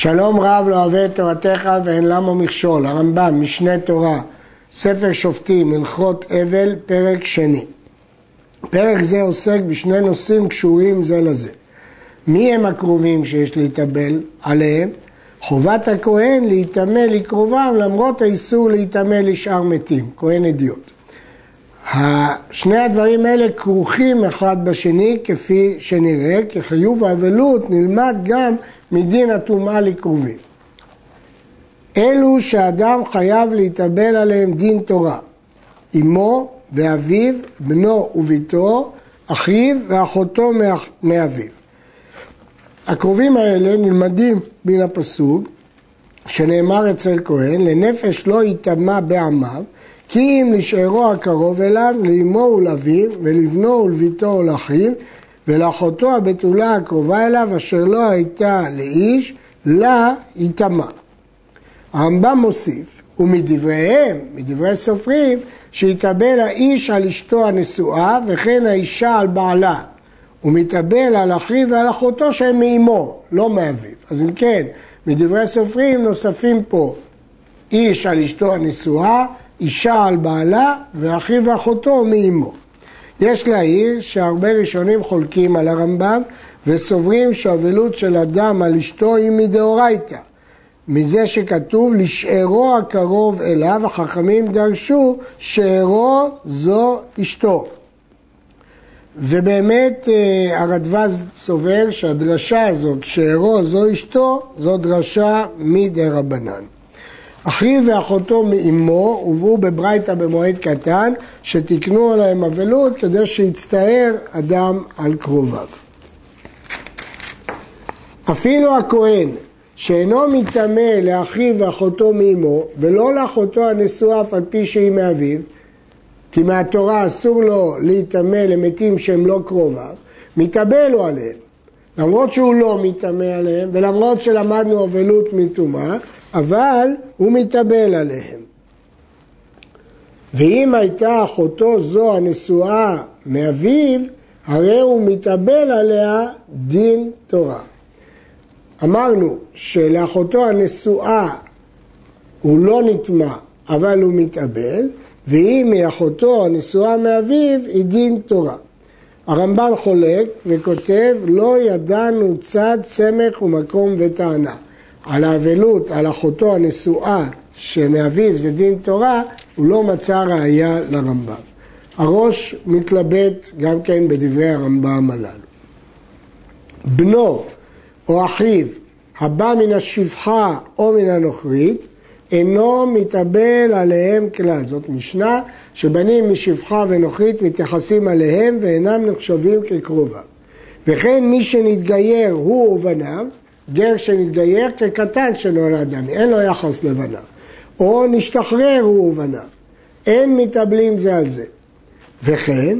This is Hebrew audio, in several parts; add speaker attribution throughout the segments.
Speaker 1: שלום רב לא אוהב את תורתך ואין למה מכשול, הרמב"ם, משנה תורה, ספר שופטים, הלכות אבל, פרק שני. פרק זה עוסק בשני נושאים קשורים זה לזה. מי הם הקרובים שיש להתאבל עליהם? חובת הכהן להיטמא לקרובם למרות האיסור להיטמא לשאר מתים, כהן אדיוט. שני הדברים האלה כרוכים אחד בשני כפי שנראה, כי חיוב האבלות נלמד גם מדין הטומאה לקרובים. אלו שאדם חייב להתאבל עליהם דין תורה, אמו ואביו, בנו וביתו, אחיו ואחותו מאביו. הקרובים האלה נלמדים מן הפסוק שנאמר אצל כהן, לנפש לא יטמע בעמיו, כי אם נשארו הקרוב אליו, לאמו ולאביו, ולבנו ולביתו ולאחיו, ולאחותו הבתולה הקרובה אליו, אשר לא הייתה לאיש, לה יטמע. הרמב"ם מוסיף, ומדבריהם, מדברי סופרים, שיתאבל האיש על אשתו הנשואה, וכן האישה על בעלה. הוא מתאבל על אחיו ועל אחותו שהם מאמו, לא מאביו. אז אם כן, מדברי סופרים נוספים פה איש על אשתו הנשואה, אישה על בעלה, ואחיו ואחותו מאמו. יש להעיר שהרבה ראשונים חולקים על הרמב"ם וסוברים שאבלות של אדם על אשתו היא מדאורייתא. מזה שכתוב לשארו הקרוב אליו, החכמים דרשו שארו זו אשתו. ובאמת אה, הרדווז סובר שהדרשה הזאת, שארו זו אשתו, זו דרשה מדי רבנן. אחיו ואחותו מאמו הובאו בברייתא במועד קטן, שתיקנו עליהם אבלות כדי שיצטער אדם על קרוביו. אפילו הכהן שאינו מטמא לאחיו ואחותו מאמו, ולא לאחותו הנשואה אף על פי שהיא מאביו, כי מהתורה אסור לו להיטמא למתים שהם לא קרוביו, מתאבל לו עליהם. למרות שהוא לא מטמא עליהם, ולמרות שלמדנו אבלות מטומאה, אבל הוא מתאבל עליהם. ואם הייתה אחותו זו הנשואה מאביו, הרי הוא מתאבל עליה דין תורה. אמרנו שלאחותו הנשואה הוא לא נטמע, אבל הוא מתאבל, ואם היא אחותו הנשואה מאביו, היא דין תורה. הרמב"ן חולק וכותב, לא ידענו צד סמך ומקום וטענה. על האבלות, על אחותו הנשואה שמאביו זה דין תורה, הוא לא מצא ראייה לרמב"ם. הראש מתלבט גם כן בדברי הרמב"ם הללו. בנו או אחיו הבא מן השפחה או מן הנוכרית, אינו מתאבל עליהם כלל. זאת משנה שבנים משפחה ונוכרית מתייחסים עליהם ואינם נחשבים כקרובה. וכן מי שנתגייר הוא ובניו, גר שנתגייר כקטן שנולד דמי, אין לו יחס לבניו. או נשתחרר הוא ובניו. אין מתאבלים זה על זה. וכן,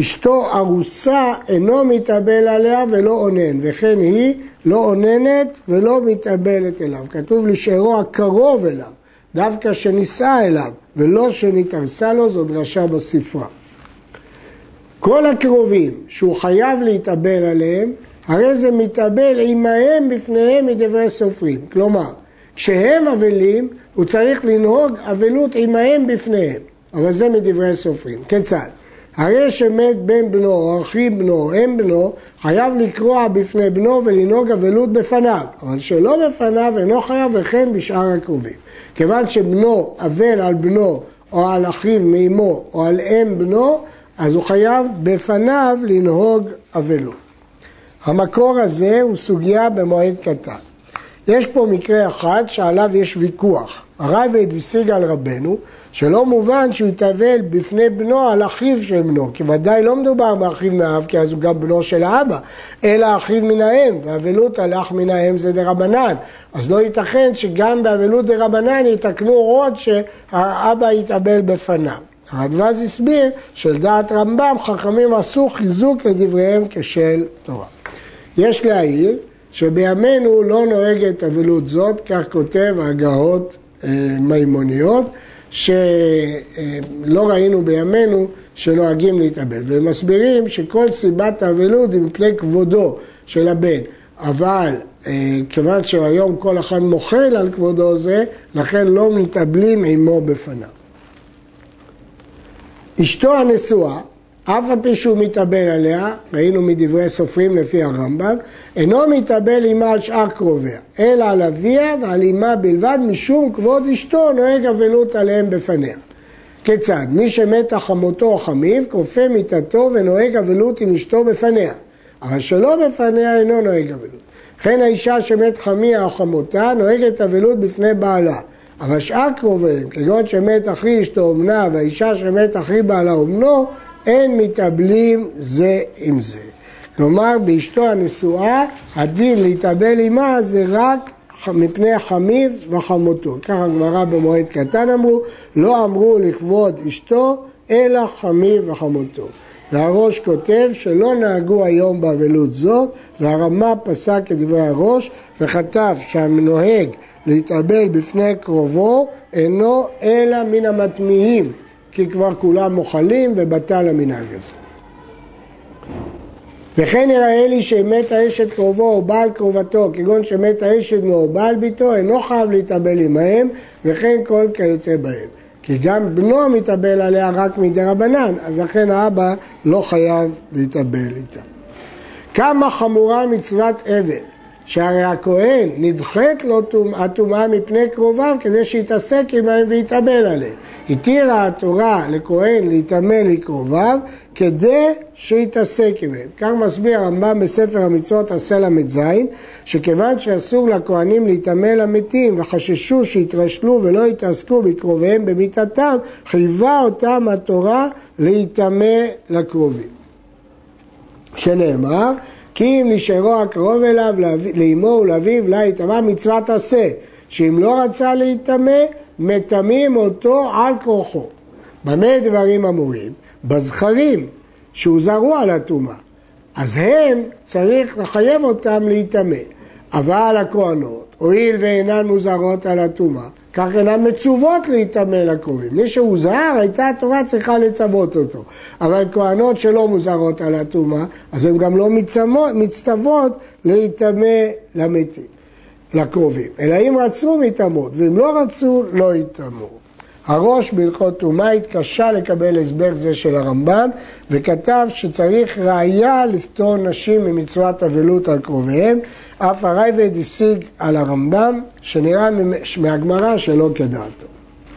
Speaker 1: אשתו ארוסה אינו מתאבל עליה ולא אונן, וכן היא לא אוננת ולא מתאבלת אליו. כתוב לשארו הקרוב אליו, דווקא שנישאה אליו, ולא שנתארסה לו, זו דרשה בספרה. כל הקרובים שהוא חייב להתאבל עליהם, הרי זה מתאבל עמהם בפניהם מדברי סופרים. כלומר, כשהם אבלים, הוא צריך לנהוג אבלות עמהם בפניהם. אבל זה מדברי סופרים. כיצד? הרי שמת בן בנו, או אחי בנו, או אם בנו, חייב לקרוע בפני בנו ולנהוג אבלות בפניו. אבל שלא בפניו אינו חייב וכן בשאר הקרובים. כיוון שבנו אבל על בנו, או על אחיו מאמו, או על אם בנו, אז הוא חייב בפניו לנהוג אבלות. המקור הזה הוא סוגיה במועד קטן. יש פה מקרה אחד שעליו יש ויכוח. הרייבד השיג על רבנו שלא מובן שהוא יתאבל בפני בנו על אחיו של בנו, כי ודאי לא מדובר באחיו מהאב, כי אז הוא גם בנו של האבא, אלא אחיו מן האם, ואבלות על אח מן האם זה דרבנן. אז לא ייתכן שגם באבלות דרבנן יתקנו עוד שהאבא יתאבל בפניו. הרדווז הסביר שלדעת רמב"ם חכמים עשו חיזוק לדבריהם כשל תורה. יש להעיר שבימינו לא נוהגת אבלות זאת, כך כותב הגאות מימוניות, שלא ראינו בימינו שנוהגים להתאבל. והם מסבירים שכל סיבת האבלות היא מפני כבודו של הבן. אבל אה, כיוון שהיום כל אחד מוחל על כבודו זה, לכן לא מתאבלים עמו בפניו. אשתו הנשואה, אף על פי שהוא מתאבל עליה, ראינו מדברי סופרים לפי הרמב"ם, אינו מתאבל עמה על שאר קרוביה, אלא על אביה ועל אמה בלבד, משום כבוד אשתו נוהג אבלות עליהם בפניה. כיצד? מי שמתה חמותו או חמיו, כופה מיתתו ונוהג אבלות עם אשתו בפניה, אבל שלא בפניה אינו נוהג אבלות. וכן האישה שמת חמיה או חמותה נוהגת אבלות בפני בעלה. אבל שאר קרוביהם, כגון שמת אחי אשתו אומנה והאישה שמת אחי בעלה אומנו, אין מתאבלים זה עם זה. כלומר, באשתו הנשואה, הדין להתאבל עמה זה רק מפני חמיו וחמותו. ככה הגמרא במועד קטן אמרו, לא אמרו לכבוד אשתו, אלא חמיו וחמותו. והראש כותב שלא נהגו היום באבלות זאת, והרמה פסק כדברי הראש, וכתב שהנוהג להתאבל בפני קרובו אינו אלא מן המטמיעים, כי כבר כולם מוחלים ובטל המנהג הזה. וכן יראה לי שמת האשת קרובו או בעל קרובתו, כגון שמת האשת או בעל ביתו, אינו חייב להתאבל עמהם, וכן כל כיוצא בהם. כי גם בנו מתאבל עליה רק מדי רבנן, אז לכן האבא לא חייב להתאבל איתה. כמה חמורה מצוות אבל, שהרי הכהן נדחית לו הטומאה מפני קרוביו כדי שיתעסק עמהם ויתאבל עליהם. התירה התורה לכהן להיטמא לקרוביו כדי שיתעסק עמהם. כך מסביר הרמב"ם בספר המצוות עשה ל"ז, שכיוון שאסור לכהנים להיטמא למתים וחששו שיתרשלו ולא יתעסקו בקרוביהם במיתתם, חייבה אותם התורה להיטמא לקרובים. שנאמר, כי אם נשארו הקרוב אליו לאמו ולאביו לה יטמא מצוות עשה, שאם לא רצה להיטמא, מטמאים אותו על כורחו. במה דברים אמורים? בזכרים שהוזהרו על הטומאה. אז הם, צריך לחייב אותם להיטמא. אבל הכהנות, הואיל ואינן מוזהרות על הטומאה, כך אינן מצוות להיטמא לקרובים. מי שהוזהר, הייתה התורה צריכה לצוות אותו. אבל כהנות שלא מוזהרות על הטומאה, אז הן גם לא מצטוות להיטמא למתים. לקרובים, אלא אם רצו מטמאות, ואם לא רצו, לא יטמאו. הראש בהלכות טומאה התקשה לקבל הסבר זה של הרמב"ם, וכתב שצריך ראייה לפטור נשים ממצוות אבלות על קרוביהם. אף הרייבד השיג על הרמב"ם, שנראה מהגמרא שלא כדעתו.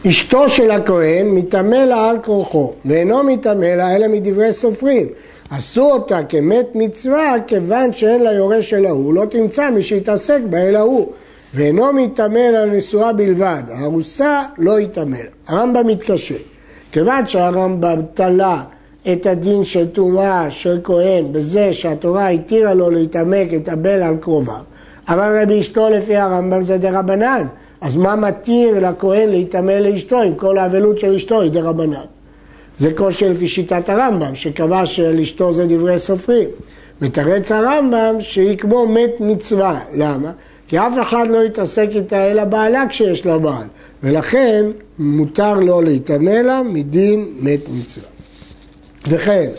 Speaker 1: אשתו של הכהן מטמא לה על כורחו, ואינו מטמא לה אלא מדברי סופרים. עשו אותה כמת מצווה כיוון שאין לה יורש אל ההוא, לא תמצא מי שיתעסק בה אל ההוא. ואינו מתעמל על נשואה בלבד, הארוסה לא יתעמל. הרמב"ם מתקשה. כיוון שהרמב"ם תלה את הדין של טומאה של כהן בזה שהתורה התירה לו להתעמק, להתאבל על קרוביו, אבל רבי אשתו לפי הרמב"ם זה דה רבנן. אז מה מתיר לכהן להתעמל לאשתו אם כל האבלות של אשתו היא דה רבנן? זה קושי לפי שיטת הרמב"ם, שקבע של אשתו זה דברי סופרים. מתרץ הרמב"ם שהיא כמו מת מצווה. למה? כי אף אחד לא יתעסק איתה אלא בעלה כשיש לה בעל, ולכן מותר לו להתאמה לה מדין מת מצווה. וכן,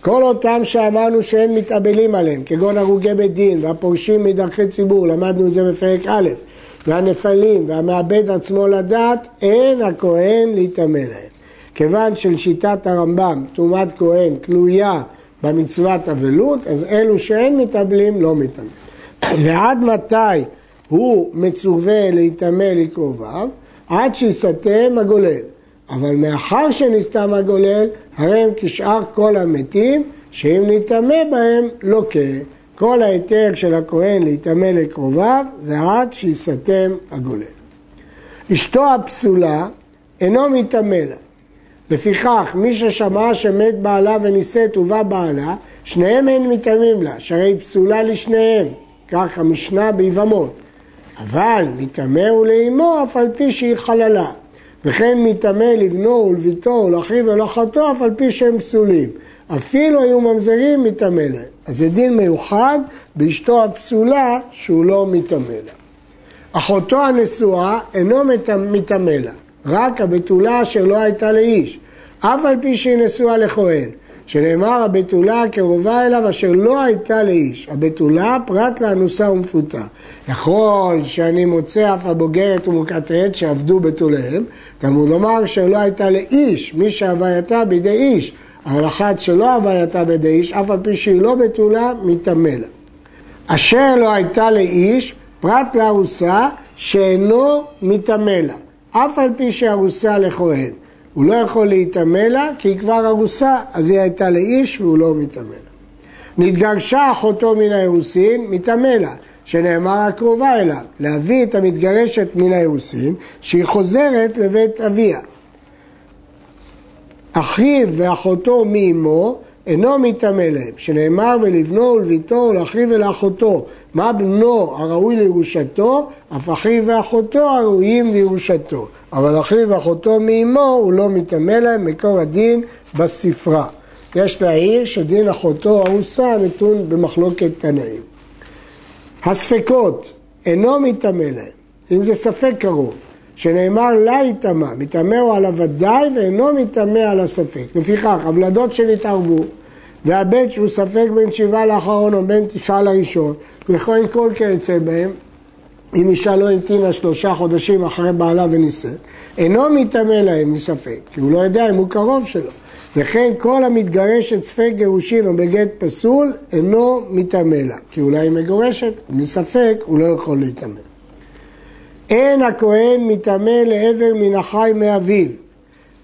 Speaker 1: כל אותם שאמרנו שאין מתאבלים עליהם, כגון הרוגי בית דין והפורשים מדרכי ציבור, למדנו את זה בפרק א', והנפלים והמאבד עצמו לדעת, אין הכהן להתאמה להם. כיוון שלשיטת הרמב"ם טומאת כהן תלויה במצוות אבלות, אז אלו שאין מתאבלים לא מתאבלים. ועד מתי הוא מצווה להיטמא לקרוביו? עד שיסתם הגולל. אבל מאחר שנסתם הגולל, הרי הם כשאר כל המתים, שאם נטמא בהם, לא כן. כל ההיתר של הכהן להיטמא לקרוביו, זה עד שיסתם הגולל. אשתו הפסולה אינו מטמא לה. לפיכך, מי ששמע שמת בעלה ונישאת ובא בעלה, שניהם אין מטמאים לה, שהרי פסולה לשניהם. כך המשנה ביבמות. אבל מטמא הוא לאמו אף על פי שהיא חללה. וכן מטמא לבנו ולביתו ולאחיו ולאחותו אף על פי שהם פסולים. אפילו היו ממזרים מטמא להם. אז זה דין מיוחד באשתו הפסולה שהוא לא מטמא לה. אחותו הנשואה אינו מטמא לה, רק הבתולה אשר לא הייתה לאיש, אף על פי שהיא נשואה לכהן. שנאמר הבתולה קרובה אליו אשר לא הייתה לאיש. הבתולה פרט לאנוסה ומפותה. יכול שאני מוצא אף הבוגרת ומוקטעת שעבדו בתוליהם, תלמוד לומר שלא הייתה לאיש, מי שהווייתה בידי איש. אבל אחת שלא הווייתה בידי איש, אף על פי שהיא לא בתולה, מטמא. אשר לא הייתה לאיש, פרט לארוסה, שאינו מטמא לה. אף על פי שארוסה לכהן. הוא לא יכול להיטמא לה, כי היא כבר ארוסה, אז היא הייתה לאיש והוא לא מטמא לה. נתגרשה אחותו מן האירוסין, מטמא לה, שנאמר הקרובה אליו, להביא את המתגרשת מן האירוסין, שהיא חוזרת לבית אביה. אחיו ואחותו מאמו אינו מטמא להם, שנאמר ולבנו ולביתו ולאחיו ולאחותו, מה בנו הראוי לירושתו, אף אחיו ואחותו הראויים לירושתו. אבל אחיו ואחותו מאמו הוא לא מטמא להם, מקור הדין בספרה. יש להעיר שדין אחותו ארוסה נתון במחלוקת תנאים. הספקות אינו מטמא להם, אם זה ספק קרוב, שנאמר לה יטמא, מטמא הוא על הוודאי ואינו מטמא על הספק. לפיכך, הבלדות שנתערבו והבן שהוא ספק בין שבעה לאחרון או בין תשעה לראשון, ויכול כל כיוצא בהם, אם אישה לא המתינה שלושה חודשים אחרי בעלה ונישאת, אינו מטמא להם מספק, כי הוא לא יודע אם הוא קרוב שלו. וכן כל המתגרשת ספק גירושין או בגט פסול, אינו מטמא לה, כי אולי היא מגורשת, מספק הוא לא יכול להיטמא. אין הכהן מטמא לעבר מן החי מאביו,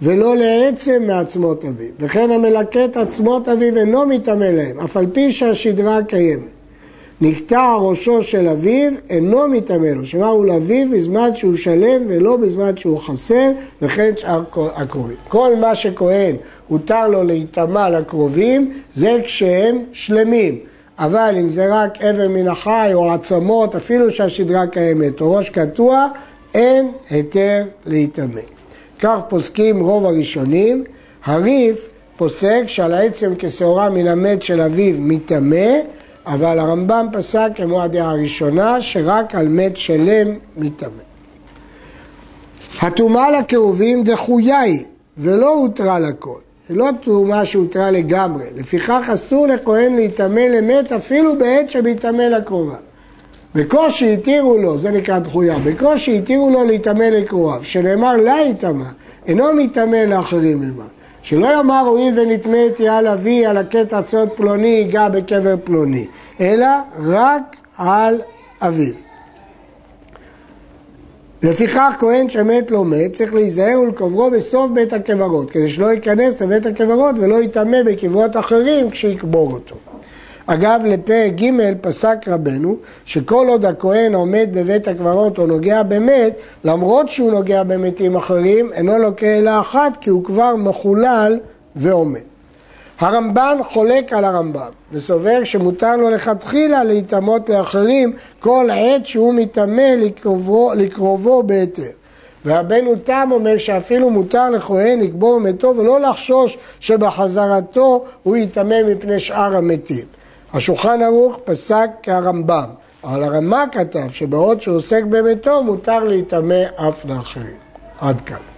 Speaker 1: ולא לעצם מעצמות אביו, וכן המלקט עצמות אביו אינו מטמא להם, אף על פי שהשדרה קיימת. נקטע ראשו של אביו, אינו מטמא לו, שמעו לאביו בזמן שהוא שלם ולא בזמן שהוא חסר, וכן שאר הקרובים. כל מה שכהן הותר לו להיטמע לקרובים, זה כשהם שלמים. אבל אם זה רק אבר מן החי או עצמות, אפילו שהשדרה קיימת, או ראש קטוע, אין היתר להיטמא. כך פוסקים רוב הראשונים. הריף פוסק שעל העצם כשעורה מן המת של אביו מטמא, אבל הרמב"ם פסק כמו הדעה הראשונה, שרק על מת שלם מטמא. הטומאה לקירובים דחויה היא, ולא הותרה לכל. זה לא תרומה שהותרה לגמרי, לפיכך אסור לכהן להיטמא למת אפילו בעת שמטמא לקרובה. בקושי התירו לו, זה נקרא דחויה, בקושי התירו לו להיטמא לקרואיו, שנאמר לה יטמא, אינו מטמא לאחרים עמה. שלא יאמר הואיל ונטמאתי על אבי על הקטע צוד פלוני ייגע בקבר פלוני, אלא רק על אביו. לפיכך כהן שמת לא מת צריך להיזהר ולקוברו בסוף בית הקברות כדי שלא ייכנס לבית הקברות ולא יטמא בקברות אחרים כשיקבור אותו. אגב, לפרק ג' פסק רבנו שכל עוד הכהן עומד בבית הקברות או נוגע במת, למרות שהוא נוגע במתים אחרים, אינו לוקה אלא אחת כי הוא כבר מחולל ועומד. הרמב"ן חולק על הרמב"ם וסובר שמותר לו לכתחילה להיטמות לאחרים כל עת שהוא מטמא לקרובו, לקרובו בהיתר. והבן תם אומר שאפילו מותר לכהן לקבור מתו ולא לחשוש שבחזרתו הוא יטמא מפני שאר המתים. השולחן ערוך פסק כרמב"ם, אבל הרמ"א כתב שבעוד שהוא עוסק במתו מותר להיטמא אף לאחרים. עד כאן.